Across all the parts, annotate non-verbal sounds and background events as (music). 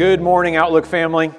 Good morning, Outlook family.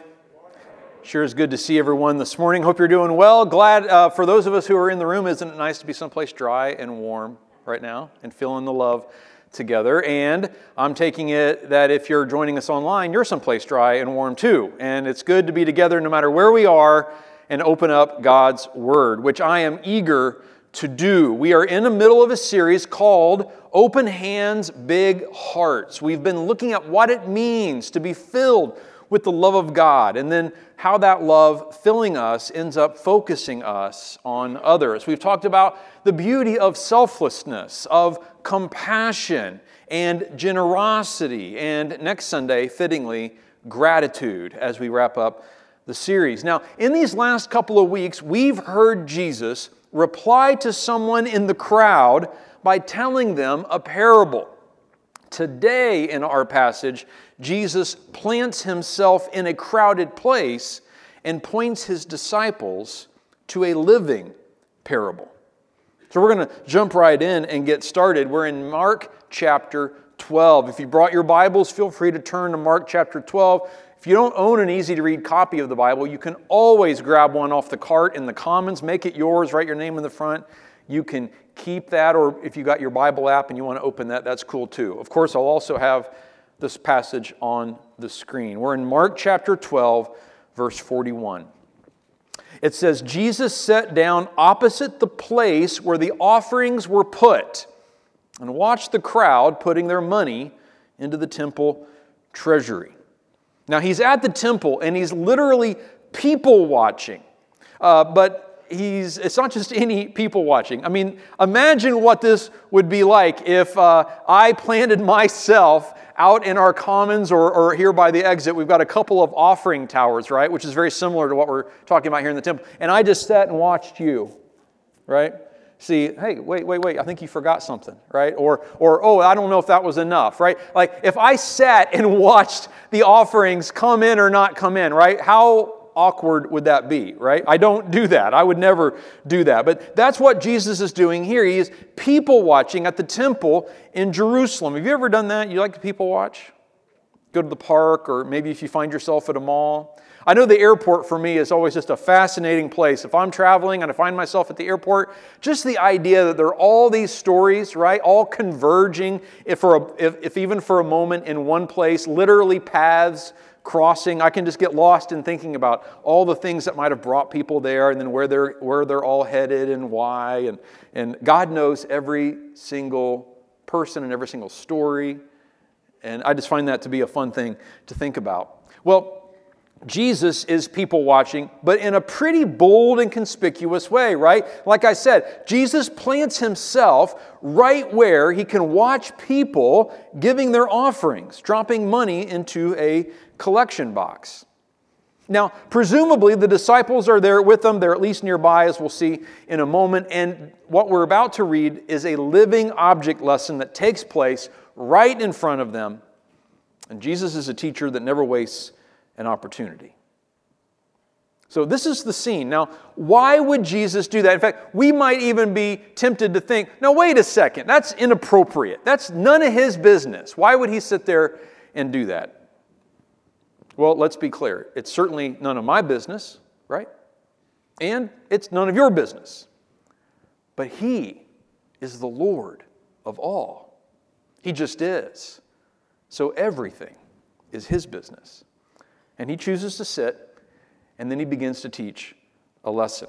Sure is good to see everyone this morning. Hope you're doing well. Glad uh, for those of us who are in the room, isn't it nice to be someplace dry and warm right now and feeling the love together? And I'm taking it that if you're joining us online, you're someplace dry and warm too. And it's good to be together no matter where we are and open up God's Word, which I am eager to do. We are in the middle of a series called Open Hands, Big Hearts. We've been looking at what it means to be filled with the love of God and then how that love filling us ends up focusing us on others. We've talked about the beauty of selflessness, of compassion, and generosity, and next Sunday, fittingly, gratitude as we wrap up the series. Now, in these last couple of weeks, we've heard Jesus reply to someone in the crowd by telling them a parable. Today, in our passage, Jesus plants himself in a crowded place and points his disciples to a living parable. So, we're going to jump right in and get started. We're in Mark chapter 12. If you brought your Bibles, feel free to turn to Mark chapter 12. If you don't own an easy to read copy of the Bible, you can always grab one off the cart in the Commons, make it yours, write your name in the front. You can keep that, or if you got your Bible app and you want to open that, that's cool too. Of course, I'll also have this passage on the screen. We're in Mark chapter 12, verse 41. It says, Jesus sat down opposite the place where the offerings were put and watched the crowd putting their money into the temple treasury. Now, he's at the temple and he's literally people watching. Uh, but he's, it's not just any people watching. I mean, imagine what this would be like if uh, I planted myself out in our commons or, or here by the exit. We've got a couple of offering towers, right? Which is very similar to what we're talking about here in the temple. And I just sat and watched you, right? See, hey, wait, wait, wait, I think you forgot something, right? Or, or, oh, I don't know if that was enough, right? Like if I sat and (laughs) watched the offerings come in or not come in, right? How awkward would that be, right? I don't do that. I would never do that. But that's what Jesus is doing here. He is people watching at the temple in Jerusalem. Have you ever done that? You like to people watch? Go to the park, or maybe if you find yourself at a mall. I know the airport for me is always just a fascinating place. If I'm traveling and I find myself at the airport, just the idea that there are all these stories, right, all converging, if, for a, if, if even for a moment in one place, literally paths crossing. I can just get lost in thinking about all the things that might have brought people there and then where they're, where they're all headed and why. And, and God knows every single person and every single story. And I just find that to be a fun thing to think about. Well, Jesus is people watching, but in a pretty bold and conspicuous way, right? Like I said, Jesus plants himself right where he can watch people giving their offerings, dropping money into a collection box. Now, presumably, the disciples are there with them. They're at least nearby, as we'll see in a moment. And what we're about to read is a living object lesson that takes place right in front of them. And Jesus is a teacher that never wastes an opportunity. So, this is the scene. Now, why would Jesus do that? In fact, we might even be tempted to think, now, wait a second, that's inappropriate. That's none of his business. Why would he sit there and do that? Well, let's be clear. It's certainly none of my business, right? And it's none of your business. But he is the Lord of all. He just is. So, everything is his business and he chooses to sit, and then he begins to teach a lesson.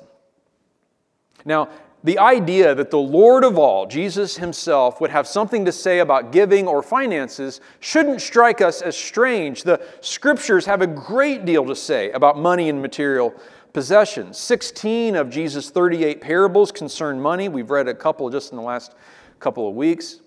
Now, the idea that the Lord of all, Jesus himself, would have something to say about giving or finances shouldn't strike us as strange. The scriptures have a great deal to say about money and material possessions. 16 of Jesus' 38 parables concern money. We've read a couple just in the last couple of weeks.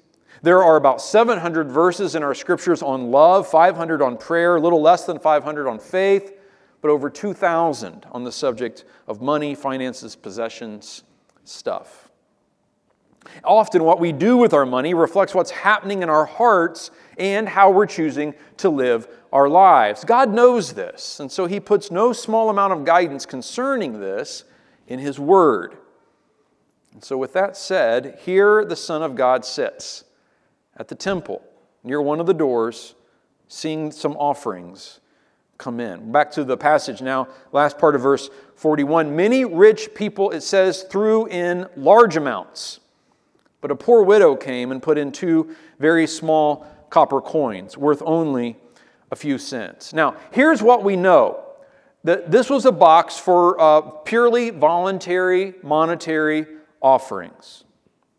There are about 700 verses in our scriptures on love, 500 on prayer, a little less than 500 on faith, but over 2,000 on the subject of money, finances, possessions, stuff. Often, what we do with our money reflects what's happening in our hearts and how we're choosing to live our lives. God knows this, and so He puts no small amount of guidance concerning this in His Word. And so, with that said, here the Son of God sits at the temple near one of the doors, seeing some offerings come in. Back to the passage now, last part of verse 41. Many rich people, it says, threw in large amounts, but a poor widow came and put in two very small copper coins, worth only a few cents. Now, here's what we know. That this was a box for uh, purely voluntary monetary offerings.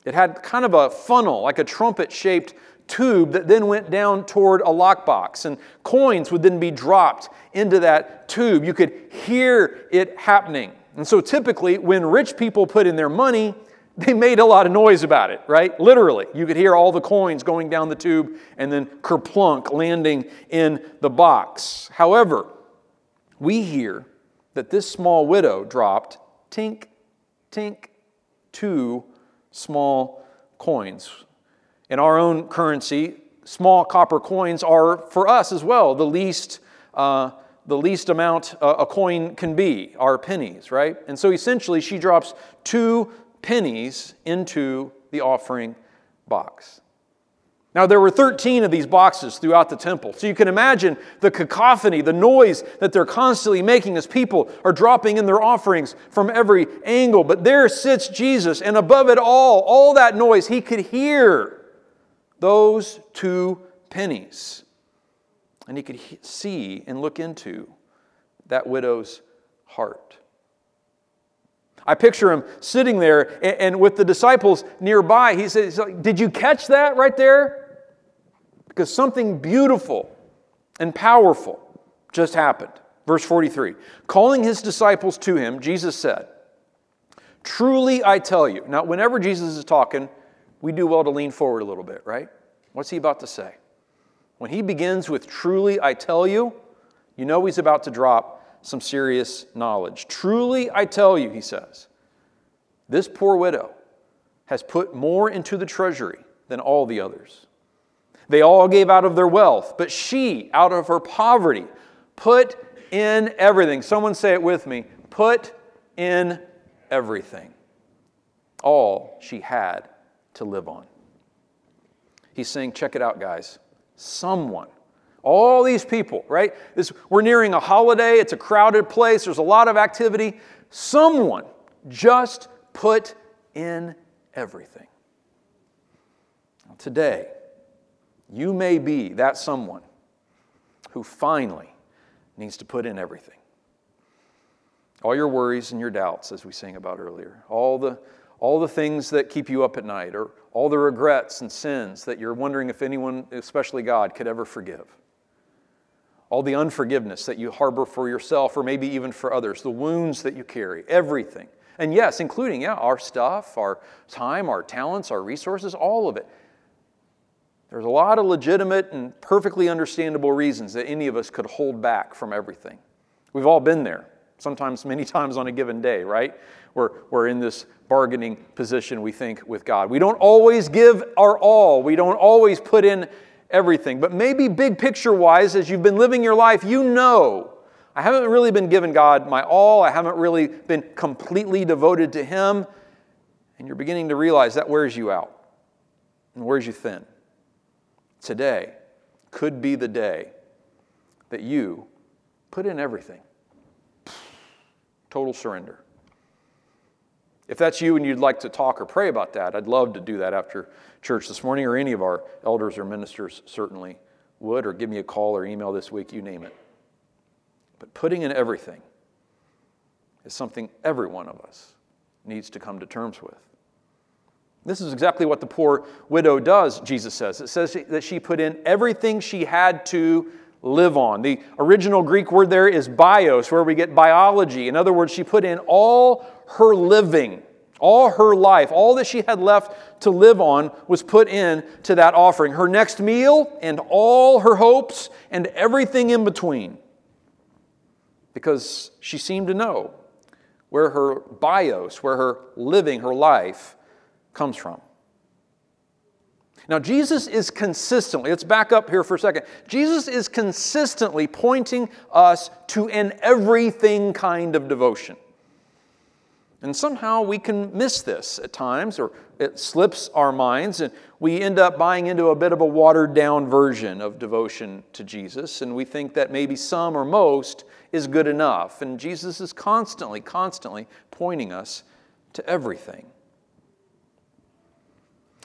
It had kind of a funnel, like a trumpet shaped tube that then went down toward a lockbox, and coins would then be dropped into that tube. You could hear it happening. And so typically, when rich people put in their money, they made a lot of noise about it, right? Literally. You could hear all the coins going down the tube and then kerplunk landing in the box. However, we hear that this small widow dropped tink, tink, two small coins. In our own currency, small copper coins are for us as well the least. Uh, the least amount a coin can be, are pennies, right? And so essentially, she drops two pennies into the offering box. Now, there were 13 of these boxes throughout the temple. So you can imagine the cacophony, the noise that they're constantly making as people are dropping in their offerings from every angle. But there sits Jesus, and above it all, all that noise, he could hear those two pennies. And he could see and look into that widow's heart. I picture him sitting there and, with the disciples nearby. He says, Did you catch that right there? Because something beautiful and powerful just happened. Verse 43 Calling his disciples to him, Jesus said, Truly I tell you. Now, whenever Jesus is talking, we do well to lean forward a little bit, right? What's he about to say? When he begins with, Truly I tell you, you know he's about to drop some serious knowledge. Truly, I tell you, he says, this poor widow has put more into the treasury than all the others. They all gave out of their wealth, but she, out of her poverty, put in everything. Someone say it with me put in everything. All she had to live on. He's saying, check it out, guys. Someone all these people, right? This, we're nearing a holiday, it's a crowded place, there's a lot of activity. Someone just put in everything. Today, you may be that someone who finally needs to put in everything. All your worries and your doubts, as we sang about earlier, all the, all the things that keep you up at night, or all the regrets and sins that you're wondering if anyone, especially God, could ever forgive all the unforgiveness that you harbor for yourself or maybe even for others, the wounds that you carry, everything. And yes, including, yeah, our stuff, our time, our talents, our resources, all of it. There's a lot of legitimate and perfectly understandable reasons that any of us could hold back from everything. We've all been there, sometimes many (laughs) times on a given day, right? We're, we're in this bargaining position, we think, with God. We don't always give our all, we don't always put in everything. But maybe big picture wise, as you've been living your life, you know I haven't really been giving God my all. I haven't really been completely devoted to Him. And you're beginning to realize that wears you out and wears you thin. Today could be the day that you put in everything. Total surrender. If that's you and you'd like to talk or pray about that, I'd love to do that after church this morning, or any of our elders or ministers certainly would, or give me a call or email this week, you name it. But putting in everything is something every one of us needs to come to terms with. This is exactly what the poor widow does, Jesus says. It says that she put in everything she had to live on. The original Greek word there is bios, where we get biology. In other words, she put in all her living all her life, all that she had left to live on, was put in to that offering. Her next meal and all her hopes and everything in between. Because she seemed to know where her bios, where her living, her life comes from. Now, Jesus is consistently, let's back up here for a second. Jesus is consistently pointing us to an everything kind of devotion. And somehow we can miss this at times, or it slips our minds, and we end up buying into a bit of a watered down version of devotion to Jesus, and we think that maybe some or most is good enough. And Jesus is constantly, constantly pointing us to everything.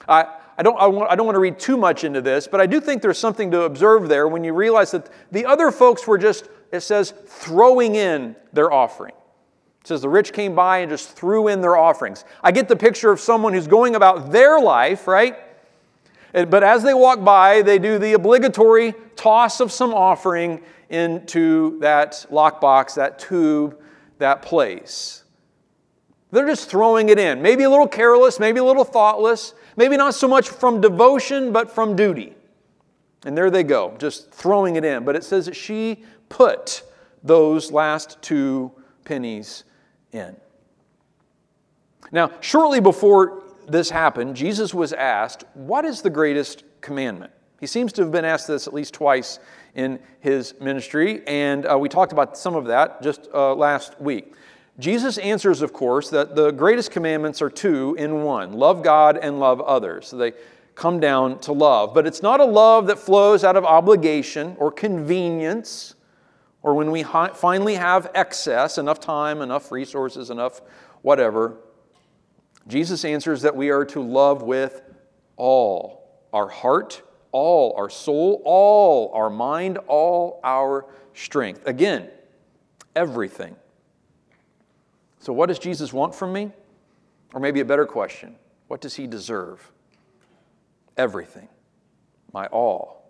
I, I, don't, I, want, I don't want to read too much into this, but I do think there's something to observe there when you realize that the other folks were just, it says, throwing in their offering. It says the rich came by and just threw in their offerings. I get the picture of someone who's going about their life, right? But as they walk by, they do the obligatory toss of some offering into that lockbox, that tube, that place. They're just throwing it in. Maybe a little careless, maybe a little thoughtless, maybe not so much from devotion, but from duty. And there they go, just throwing it in. But it says that she put those last two pennies in. Now, shortly before this happened, Jesus was asked, What is the greatest commandment? He seems to have been asked this at least twice in his ministry, and uh, we talked about some of that just uh, last week. Jesus answers, of course, that the greatest commandments are two in one love God and love others. So they come down to love. But it's not a love that flows out of obligation or convenience or when we finally have excess, enough time, enough resources, enough whatever. Jesus answers that we are to love with all our heart, all our soul, all our mind, all our strength. Again, everything. So, what does Jesus want from me? Or maybe a better question what does he deserve? Everything. My all.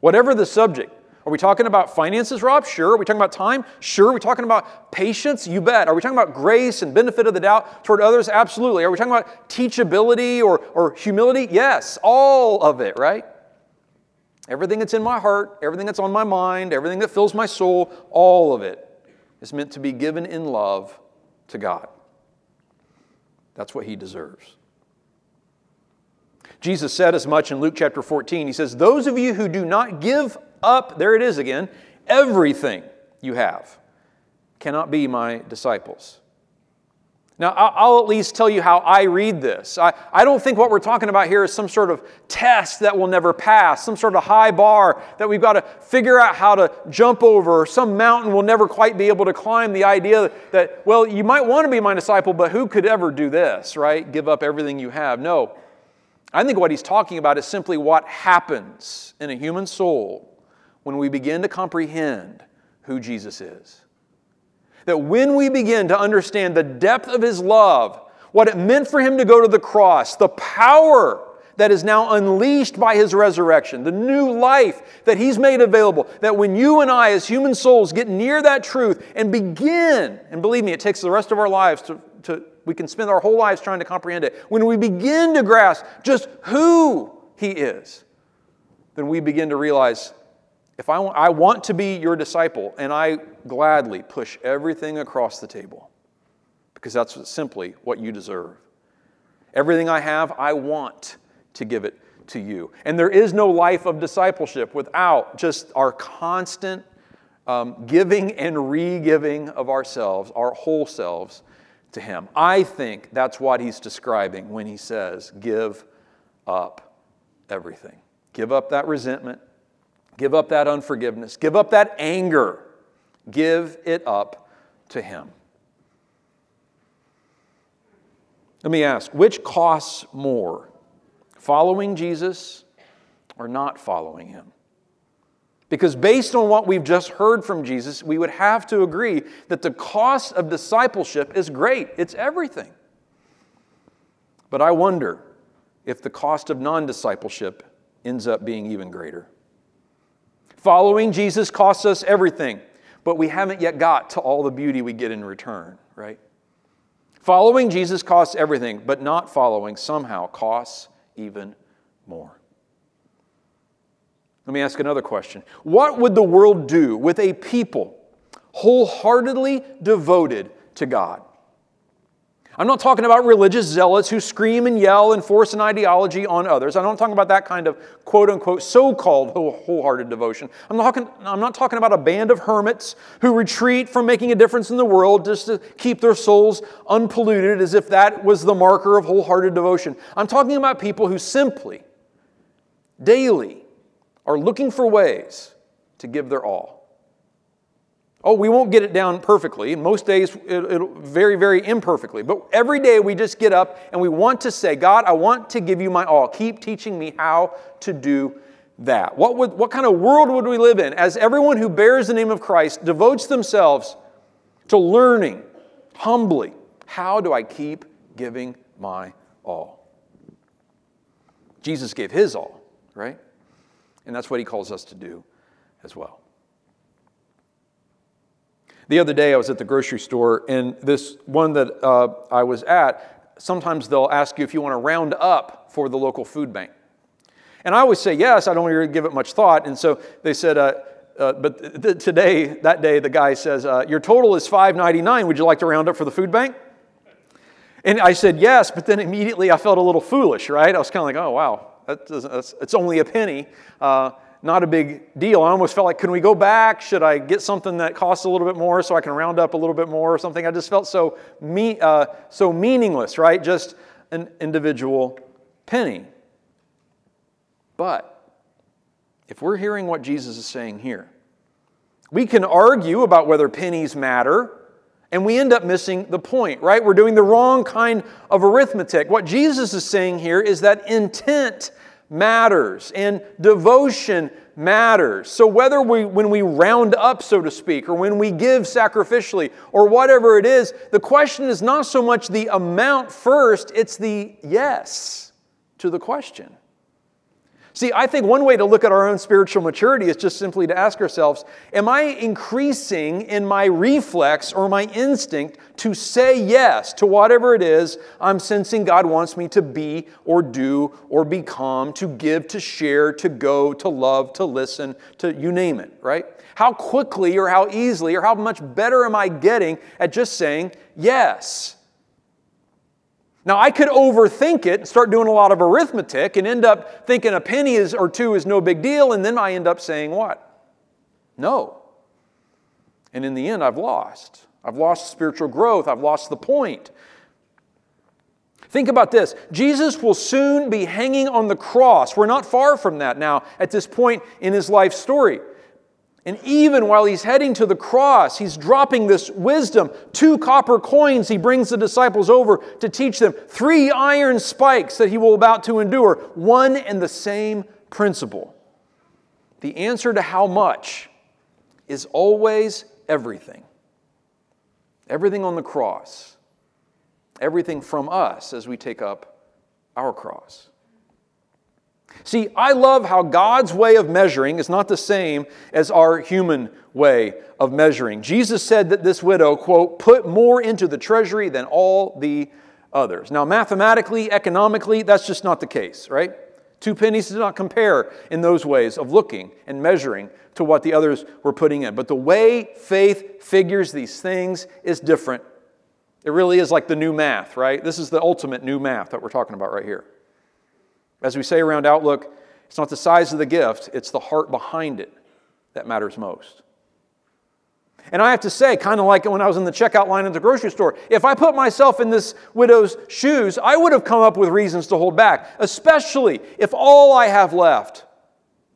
Whatever the subject, are we talking about finances, Rob? Sure. Are we talking about time? Sure. Are we talking about patience? You bet. Are we talking about grace and benefit of the doubt toward others? Absolutely. Are we talking about teachability or, or humility? Yes. All of it, right? Everything that's in my heart, everything that's on my mind, everything that fills my soul, all of it is meant to be given in love to God. That's what He deserves. Jesus said as much in Luke chapter 14. He says, Those of you who do not give up, there it is again, everything you have cannot be my disciples. Now, I'll at least tell you how I read this. I, I don't think what we're talking about here is some sort of test that will never pass, some sort of high bar that we've got to figure out how to jump over, some mountain we'll never quite be able to climb. The idea that, well, you might want to be my disciple, but who could ever do this, right? Give up everything you have. No. I think what he's talking about is simply what happens in a human soul when we begin to comprehend who Jesus is. That when we begin to understand the depth of his love, what it meant for him to go to the cross, the power that is now unleashed by his resurrection, the new life that he's made available, that when you and I, as human souls, get near that truth and begin, and believe me, it takes the rest of our lives to, to we can spend our whole lives trying to comprehend it. When we begin to grasp just who he is, then we begin to realize if I want, I want to be your disciple, and I gladly push everything across the table because that's simply what you deserve. Everything I have, I want to give it to you. And there is no life of discipleship without just our constant um, giving and re giving of ourselves, our whole selves, to Him. I think that's what He's describing when He says, Give up everything. Give up that resentment. Give up that unforgiveness. Give up that anger. Give it up to Him. Let me ask which costs more, following Jesus or not following Him? Because based on what we've just heard from Jesus, we would have to agree that the cost of discipleship is great, it's everything. But I wonder if the cost of non discipleship ends up being even greater. Following Jesus costs us everything, but we haven't yet got to all the beauty we get in return, right? Following Jesus costs everything, but not following somehow costs even more. Let me ask another question. What would the world do with a people wholeheartedly devoted to God? I'm not talking about religious zealots who scream and yell and force an ideology on others. I'm not talking about that kind of quote unquote so called wholehearted devotion. I'm not, talking, I'm not talking about a band of hermits who retreat from making a difference in the world just to keep their souls unpolluted as if that was the marker of wholehearted devotion. I'm talking about people who simply, daily, are looking for ways to give their all. Oh, we won't get it down perfectly. Most days, it, it, very, very imperfectly. But every day we just get up and we want to say, God, I want to give you my all. Keep teaching me how to do that. What, would, what kind of world would we live in as everyone who bears the name of Christ devotes themselves to learning humbly, how do I keep giving my all? Jesus gave his all, right? And that's what he calls us to do as well. The other day, I was at the grocery store, and this one that uh, I was at, sometimes they'll ask you if you want to round up for the local food bank. And I always say yes, I don't really give it much thought. And so they said, uh, uh, but th- today, that day, the guy says, uh, Your total is $5.99. Would you like to round up for the food bank? And I said yes, but then immediately I felt a little foolish, right? I was kind of like, oh, wow, that it's only a penny. Not a big deal. I almost felt like, can we go back? Should I get something that costs a little bit more so I can round up a little bit more or something? I just felt so, me, uh, so meaningless, right? Just an individual penny. But if we're hearing what Jesus is saying here, we can argue about whether pennies matter, and we end up missing the point, right? We're doing the wrong kind of arithmetic. What Jesus is saying here is that intent matters and devotion matters. So whether we when we round up so to speak or when we give sacrificially or whatever it is, the question is not so much the amount first, it's the yes to the question. See, I think one way to look at our own spiritual maturity is just simply to ask ourselves Am I increasing in my reflex or my instinct to say yes to whatever it is I'm sensing God wants me to be or do or become, to give, to share, to go, to love, to listen, to you name it, right? How quickly or how easily or how much better am I getting at just saying yes? Now, I could overthink it start doing a lot of arithmetic and end up thinking a penny is, or two is no big deal, and then I end up saying what? No. And in the end, I've lost. I've lost spiritual growth. I've lost the point. Think about this Jesus will soon be hanging on the cross. We're not far from that now at this point in his life story. And even while he's heading to the cross, he's dropping this wisdom. Two copper coins he brings the disciples over to teach them. Three iron spikes that he will about to endure. One and the same principle. The answer to how much is always everything. Everything on the cross. Everything from us as we take up our cross. See, I love how God's way of measuring is not the same as our human way of measuring. Jesus said that this widow, quote, put more into the treasury than all the others. Now, mathematically, economically, that's just not the case, right? Two pennies do not compare in those ways of looking and measuring to what the others were putting in. But the way faith figures these things is different. It really is like the new math, right? This is the ultimate new math that we're talking about right here. As we say around Outlook, it's not the size of the gift, it's the heart behind it that matters most. And I have to say, kind of like when I was in the checkout line at the grocery store, if I put myself in this widow's shoes, I would have come up with reasons to hold back, especially if all I have left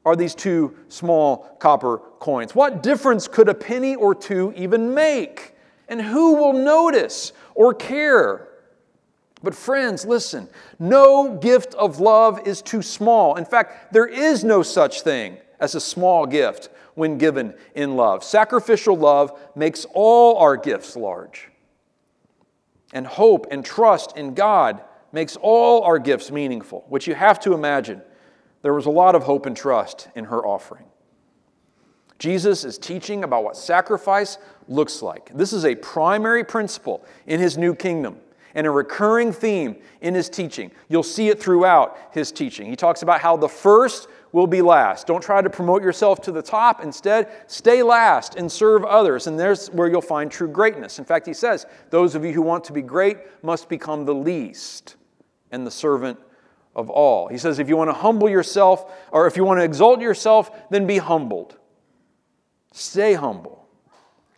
are these two small copper coins. What difference could a penny or two even make? And who will notice or care? But, friends, listen no gift of love is too small. In fact, there is no such thing as a small gift when given in love. Sacrificial love makes all our gifts large. And hope and trust in God makes all our gifts meaningful, which you have to imagine. There was a lot of hope and trust in her offering. Jesus is teaching about what sacrifice looks like. This is a primary principle in his new kingdom and a recurring theme in his teaching. You'll see it throughout his teaching. He talks about how the first will be last. Don't try to promote yourself to the top. Instead, stay last and serve others. And there's where you'll find true greatness. In fact, he says, Those of you who want to be great must become the least and the servant of all. He says, If you want to humble yourself, or if you want to exalt yourself, then be humbled. Stay humble.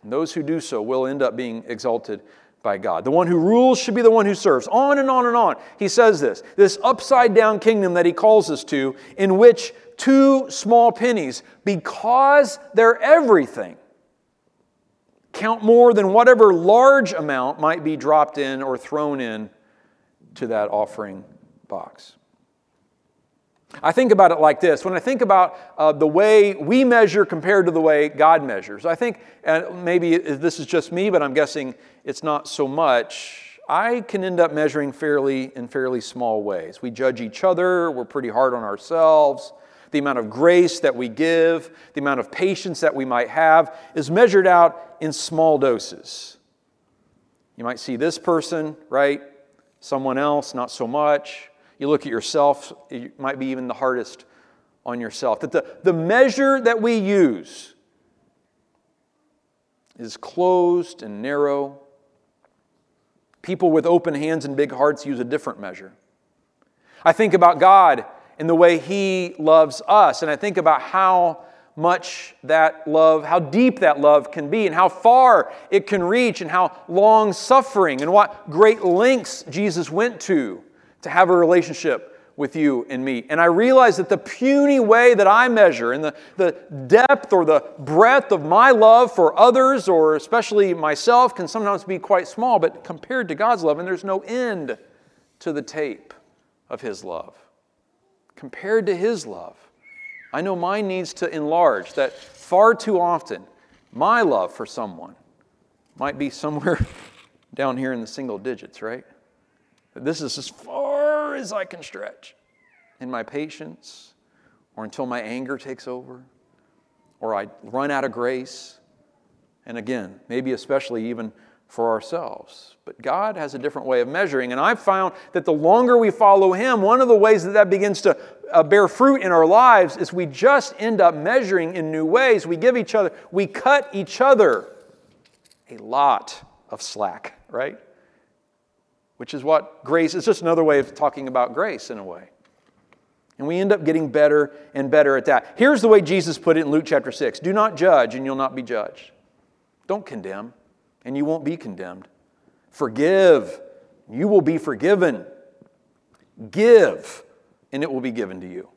And those who do so will end up being exalted by God. The one who rules should be the one who serves. On and on and on. He says this this upside down kingdom that he calls us to, in which two small pennies, because they're everything, count more than whatever large amount might be dropped in or thrown in to that offering box. I think about it like this. When I think about uh, the way we measure compared to the way God measures, I think, and maybe this is just me, but I'm guessing it's not so much. I can end up measuring fairly in fairly small ways. We judge each other, we're pretty hard on ourselves. The amount of grace that we give, the amount of patience that we might have, is measured out in small doses. You might see this person, right? Someone else, not so much. You look at yourself, it might be even the hardest on yourself. That the, the measure that we use is closed and narrow. People with open hands and big hearts use a different measure. I think about God and the way He loves us, and I think about how much that love, how deep that love can be, and how far it can reach, and how long suffering, and what great lengths Jesus went to to have a relationship with you and me. And I realize that the puny way that I measure and the, the depth or the breadth of my love for others or especially myself can sometimes be quite small, but compared to God's love, and there's no end to the tape of His love. Compared to His love, I know mine needs to enlarge, that far too often my love for someone might be somewhere (laughs) down here in the single digits, right? This is as far as I can stretch in my patience, or until my anger takes over, or I run out of grace. And again, maybe especially even for ourselves. But God has a different way of measuring. And I've found that the longer we follow Him, one of the ways that that begins to uh, bear fruit in our lives is we just end up measuring in new ways. We give each other, we cut each other a lot of slack, right? Which is what grace is just another way of talking about grace in a way. And we end up getting better and better at that. Here's the way Jesus put it in Luke chapter 6 Do not judge, and you'll not be judged. Don't condemn, and you won't be condemned. Forgive, you will be forgiven. Give, and it will be given to you.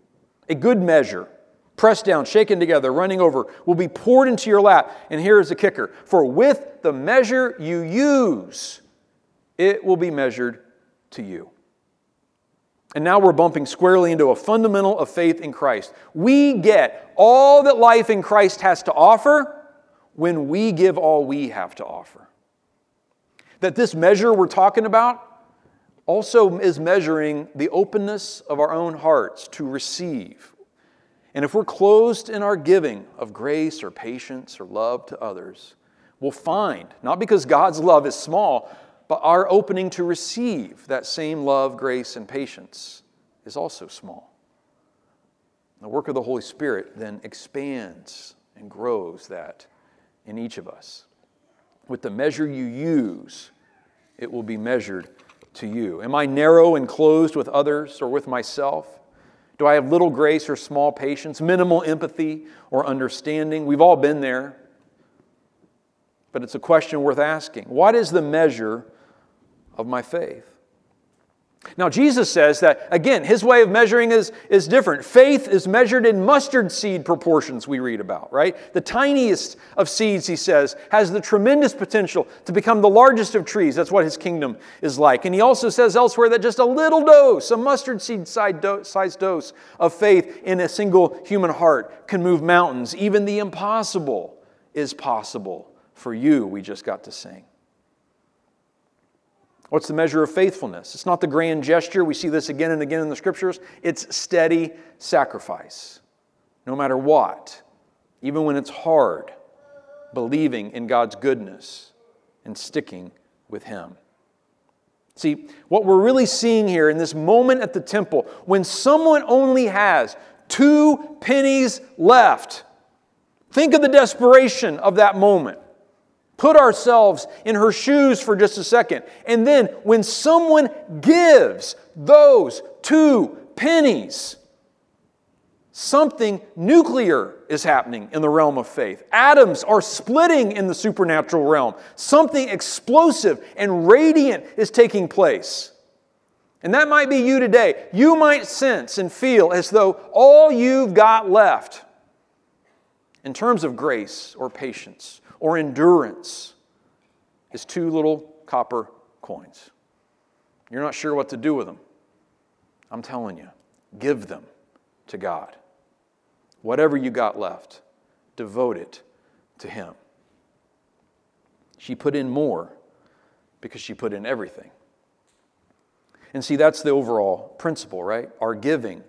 A good measure, pressed down, shaken together, running over, will be poured into your lap. And here is the kicker For with the measure you use, it will be measured to you. And now we're bumping squarely into a fundamental of faith in Christ. We get all that life in Christ has to offer when we give all we have to offer. That this measure we're talking about also is measuring the openness of our own hearts to receive. And if we're closed in our giving of grace or patience or love to others, we'll find, not because God's love is small, but our opening to receive that same love, grace, and patience is also small. The work of the Holy Spirit then expands and grows that in each of us. With the measure you use, it will be measured to you. Am I narrow and closed with others or with myself? Do I have little grace or small patience, minimal empathy or understanding? We've all been there. But it's a question worth asking. What is the measure of my faith. Now, Jesus says that, again, his way of measuring is, is different. Faith is measured in mustard seed proportions, we read about, right? The tiniest of seeds, he says, has the tremendous potential to become the largest of trees. That's what his kingdom is like. And he also says elsewhere that just a little dose, a mustard seed sized dose of faith in a single human heart can move mountains. Even the impossible is possible for you, we just got to sing. What's the measure of faithfulness? It's not the grand gesture. We see this again and again in the scriptures. It's steady sacrifice, no matter what, even when it's hard, believing in God's goodness and sticking with Him. See, what we're really seeing here in this moment at the temple, when someone only has two pennies left. Think of the desperation of that moment. Put ourselves in her shoes for just a second. And then, when someone gives those two pennies, something nuclear is happening in the realm of faith. Atoms are splitting in the supernatural realm. Something explosive and radiant is taking place. And that might be you today. You might sense and feel as though all you've got left in terms of grace or patience or endurance is two little copper coins. You're not sure what to do with them. I'm telling you, give them to God. Whatever you got left, devote it to Him. She put in more because she put in everything. And see, that's the overall principle, right? Our giving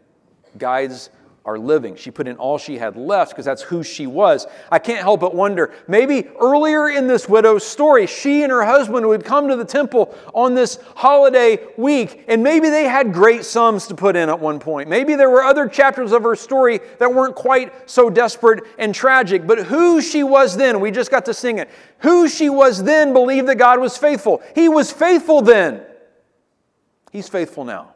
guides our living. She put in all she had left because that's who she was. I can't help but wonder maybe earlier in this widow's story, she and her husband would come to the temple on this holiday week, and maybe they had great sums to put in at one point. Maybe there were other chapters of her story that weren't quite so desperate and tragic. But who she was then, we just got to sing it. Who she was then believed that God was faithful. He was faithful then. He's faithful now.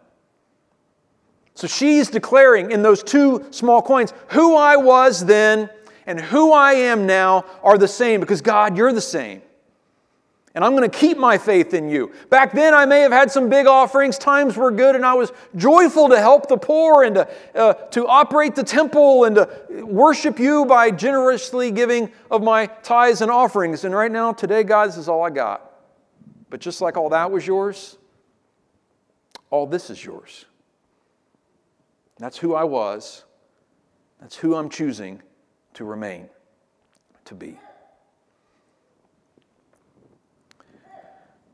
So she's declaring in those two small coins who I was then and who I am now are the same because God, you're the same. And I'm going to keep my faith in you. Back then, I may have had some big offerings. Times were good, and I was joyful to help the poor and to, uh, to operate the temple and to worship you by generously giving of my tithes and offerings. And right now, today, God, this is all I got. But just like all that was yours, all this is yours. That's who I was. That's who I'm choosing to remain, to be.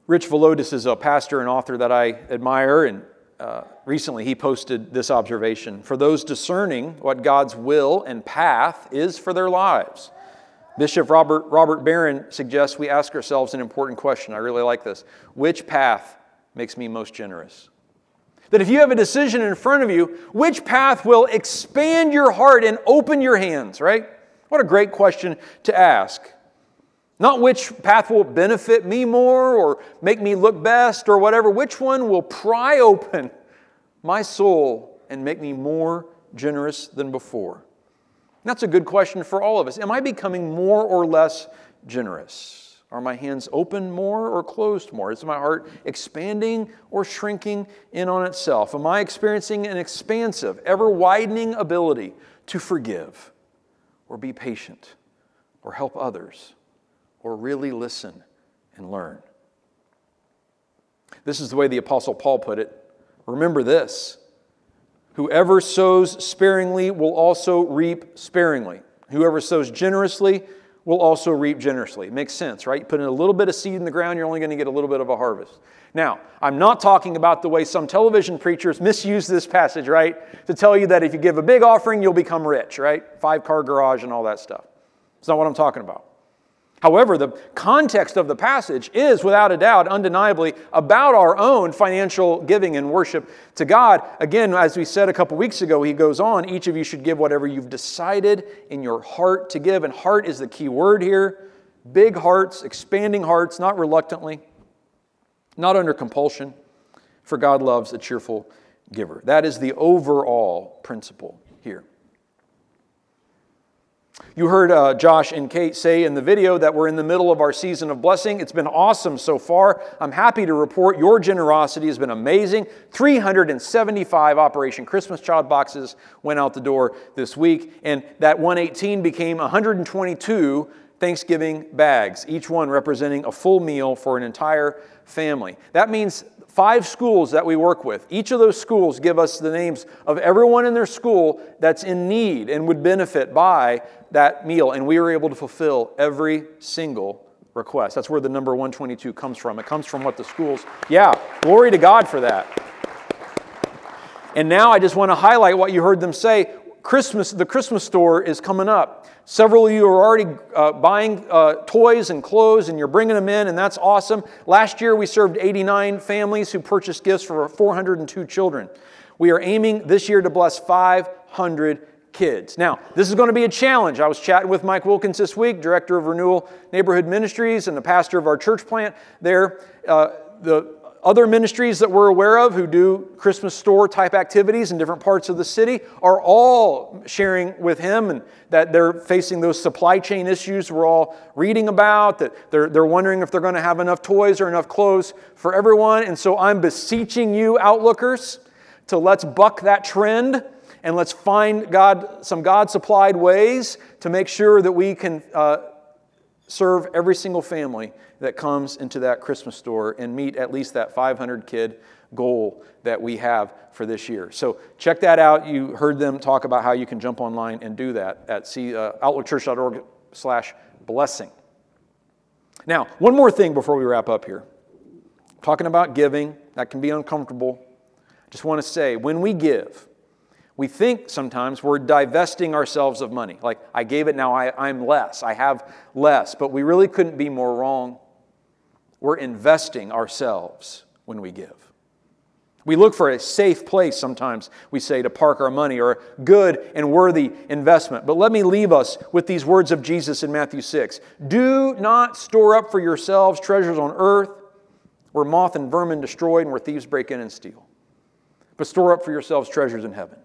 Rich Villodas is a pastor and author that I admire, and uh, recently he posted this observation For those discerning what God's will and path is for their lives, Bishop Robert, Robert Barron suggests we ask ourselves an important question. I really like this. Which path makes me most generous? That if you have a decision in front of you, which path will expand your heart and open your hands, right? What a great question to ask. Not which path will benefit me more or make me look best or whatever. Which one will pry (laughs) open my soul and make me more generous than before? That's a good question for all of us. Am I becoming more or less generous? Are my hands open more or closed more? Is my heart expanding or shrinking in on itself? Am I experiencing an expansive, ever widening ability to forgive or be patient or help others or really listen and learn? This is the way the Apostle Paul put it. Remember this whoever sows sparingly will also reap sparingly. Whoever sows generously will also reap generously. It makes sense, right? You put in a little bit of seed in the ground, you're only going to get a little bit of a harvest. Now, I'm not talking about the way some television preachers misuse this passage, right? To tell you that if you give a big offering, you'll become rich, right? Five car garage and all that stuff. It's not what I'm talking about. However, the context of the passage is, without a doubt, undeniably about our own financial giving and worship to God. Again, as we said a couple weeks ago, he goes on each of you should give whatever you've decided in your heart to give. And heart is the key word here big hearts, expanding hearts, not reluctantly, not under compulsion, for God loves a cheerful giver. That is the overall principle. You heard uh, Josh and Kate say in the video that we're in the middle of our season of blessing. It's been awesome so far. I'm happy to report your generosity has been amazing. 375 Operation Christmas Child boxes went out the door this week, and that 118 became 122 Thanksgiving bags, each one representing a full meal for an entire family. That means five schools that we work with. Each of those schools give us the names of everyone in their school that's in need and would benefit by that meal. And we were able to fulfill every single request. That's where the number 122 comes from. It comes from what the schools, yeah, glory to God for that. And now I just want to highlight what you heard them say. Christmas, the Christmas store is coming up. Several of you are already uh, buying uh, toys and clothes and you're bringing them in, and that's awesome. Last year we served 89 families who purchased gifts for 402 children. We are aiming this year to bless 500 kids. Now, this is going to be a challenge. I was chatting with Mike Wilkins this week, director of Renewal Neighborhood Ministries and the pastor of our church plant there. Uh, the other ministries that we're aware of who do Christmas store type activities in different parts of the city are all sharing with him and that they're facing those supply chain issues we're all reading about, that they're, they're wondering if they're going to have enough toys or enough clothes for everyone. And so I'm beseeching you, outlookers, to let's buck that trend and let's find God, some God supplied ways to make sure that we can uh, serve every single family that comes into that Christmas store and meet at least that 500 kid goal that we have for this year. So check that out. You heard them talk about how you can jump online and do that at see, uh, outlookchurch.org slash blessing. Now, one more thing before we wrap up here. Talking about giving, that can be uncomfortable. Just want to say, when we give, we think sometimes we're divesting ourselves of money. Like, I gave it, now I, am less, I have less. But we really couldn't be more wrong. We're investing ourselves when we give. We look for a safe place sometimes, we say, to park our money or a good and worthy investment. But let me leave us with these words of Jesus in Matthew 6 Do not store up for yourselves treasures on earth where moth and vermin destroy and where thieves break in and steal, but store up for yourselves treasures in heaven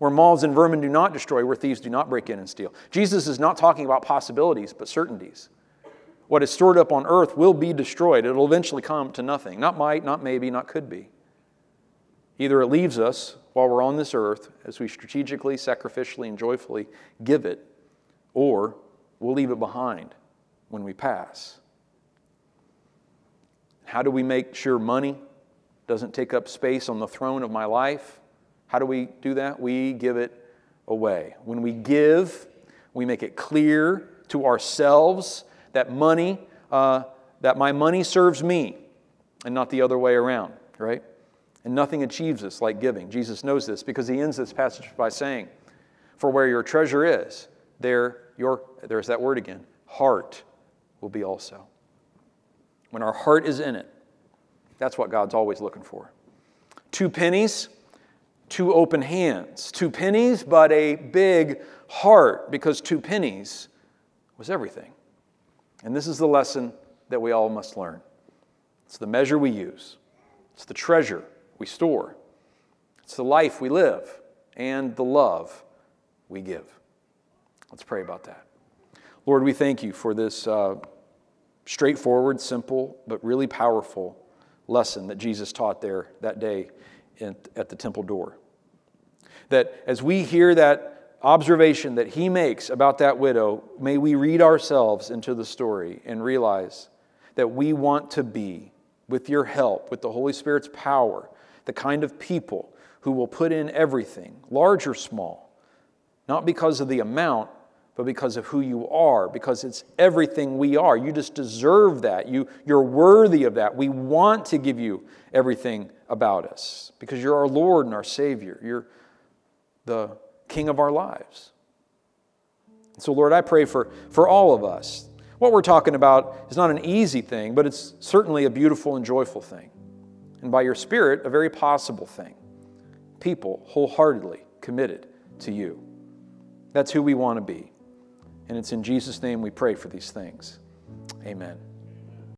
where moths and vermin do not destroy, where thieves do not break in and steal. Jesus is not talking about possibilities, but certainties. What is stored up on earth will be destroyed. It'll eventually come to nothing. Not might, not maybe, not could be. Either it leaves us while we're on this earth as we strategically, sacrificially, and joyfully give it, or we'll leave it behind when we pass. How do we make sure money doesn't take up space on the throne of my life? How do we do that? We give it away. When we give, we make it clear to ourselves that money, uh, that my money serves me and not the other way around, right? And nothing achieves this like giving. Jesus knows this because he ends this passage by saying, For where your treasure is, there your there's that word again, heart will be also. When our heart is in it, that's what God's always looking for. Two pennies two open hands. Two pennies, but a big heart, because two pennies was everything. And this is the lesson that we all must learn it's the measure we use, it's the treasure we store, it's the life we live, and the love we give. Let's pray about that. Lord, we thank you for this uh, straightforward, simple, but really powerful lesson that Jesus taught there that day at the temple door. That as we hear that observation that he makes about that widow, may we read ourselves into the story and realize that we want to be, with your help, with the Holy Spirit's power, the kind of people who will put in everything, large or small, not because of the amount, but because of who you are, because it's everything we are. You just deserve that. You, you're worthy of that. We want to give you everything about us because you're our Lord and our Savior. You're the King of our lives. So, Lord, I pray for, for all of us. What we're talking about is not an easy thing, but it's certainly a beautiful and joyful thing. And by your Spirit, a very possible thing. People wholeheartedly committed to you. That's who we want to be. And it's in Jesus' name we pray for these things. Amen.